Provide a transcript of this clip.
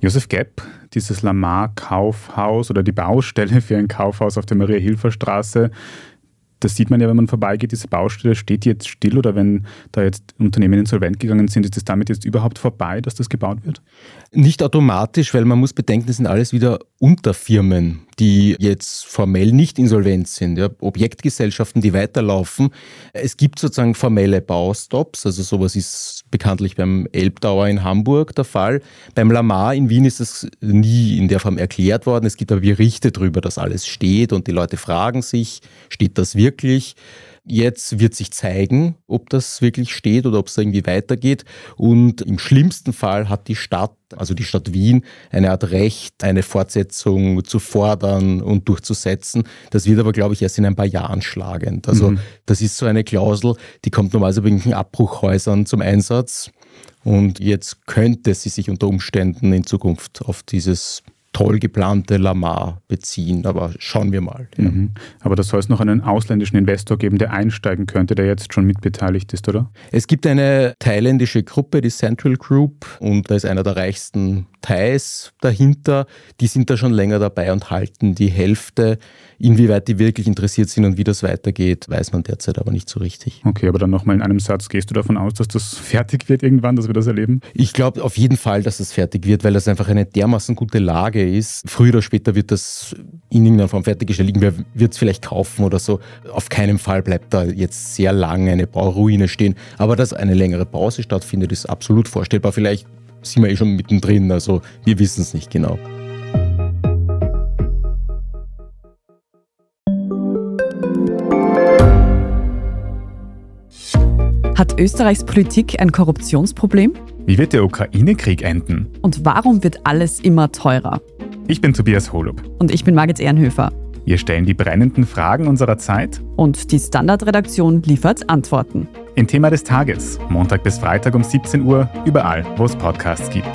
Josef Gepp, dieses Lamar-Kaufhaus oder die Baustelle für ein Kaufhaus auf der Maria-Hilfer-Straße, das sieht man ja, wenn man vorbeigeht, diese Baustelle steht jetzt still oder wenn da jetzt Unternehmen insolvent gegangen sind, ist es damit jetzt überhaupt vorbei, dass das gebaut wird? Nicht automatisch, weil man muss bedenken, das sind alles wieder Unterfirmen, die jetzt formell nicht insolvent sind. Ja, Objektgesellschaften, die weiterlaufen. Es gibt sozusagen formelle Baustops, also sowas ist bekanntlich beim Elbdauer in Hamburg der Fall. Beim Lamar in Wien ist es nie in der Form erklärt worden. Es gibt aber Berichte darüber, dass alles steht und die Leute fragen sich, steht das wirklich? Jetzt wird sich zeigen, ob das wirklich steht oder ob es irgendwie weitergeht. Und im schlimmsten Fall hat die Stadt, also die Stadt Wien, eine Art Recht, eine Fortsetzung zu fordern und durchzusetzen. Das wird aber, glaube ich, erst in ein paar Jahren schlagend. Also mhm. das ist so eine Klausel, die kommt normalerweise bei irgendwelchen Abbruchhäusern zum Einsatz. Und jetzt könnte sie sich unter Umständen in Zukunft auf dieses toll geplante Lamar beziehen, aber schauen wir mal. Ja. Mhm. Aber da soll es noch einen ausländischen Investor geben, der einsteigen könnte, der jetzt schon mitbeteiligt ist, oder? Es gibt eine thailändische Gruppe, die Central Group, und da ist einer der reichsten Thais dahinter. Die sind da schon länger dabei und halten die Hälfte. Inwieweit die wirklich interessiert sind und wie das weitergeht, weiß man derzeit aber nicht so richtig. Okay, aber dann nochmal in einem Satz, gehst du davon aus, dass das fertig wird irgendwann, dass wir das erleben? Ich glaube auf jeden Fall, dass es fertig wird, weil das einfach eine dermaßen gute Lage ist. Früher oder später wird das in irgendeiner Form fertiggestellt. Irgendwer wird es vielleicht kaufen oder so. Auf keinen Fall bleibt da jetzt sehr lange eine Bauruine stehen. Aber dass eine längere Pause stattfindet, ist absolut vorstellbar. Vielleicht sind wir eh schon mittendrin, also wir wissen es nicht genau. Hat Österreichs Politik ein Korruptionsproblem? Wie wird der Ukraine-Krieg enden? Und warum wird alles immer teurer? Ich bin Tobias Holub. Und ich bin Margit Ehrenhöfer. Wir stellen die brennenden Fragen unserer Zeit. Und die Standardredaktion liefert Antworten. In Thema des Tages, Montag bis Freitag um 17 Uhr, überall, wo es Podcasts gibt.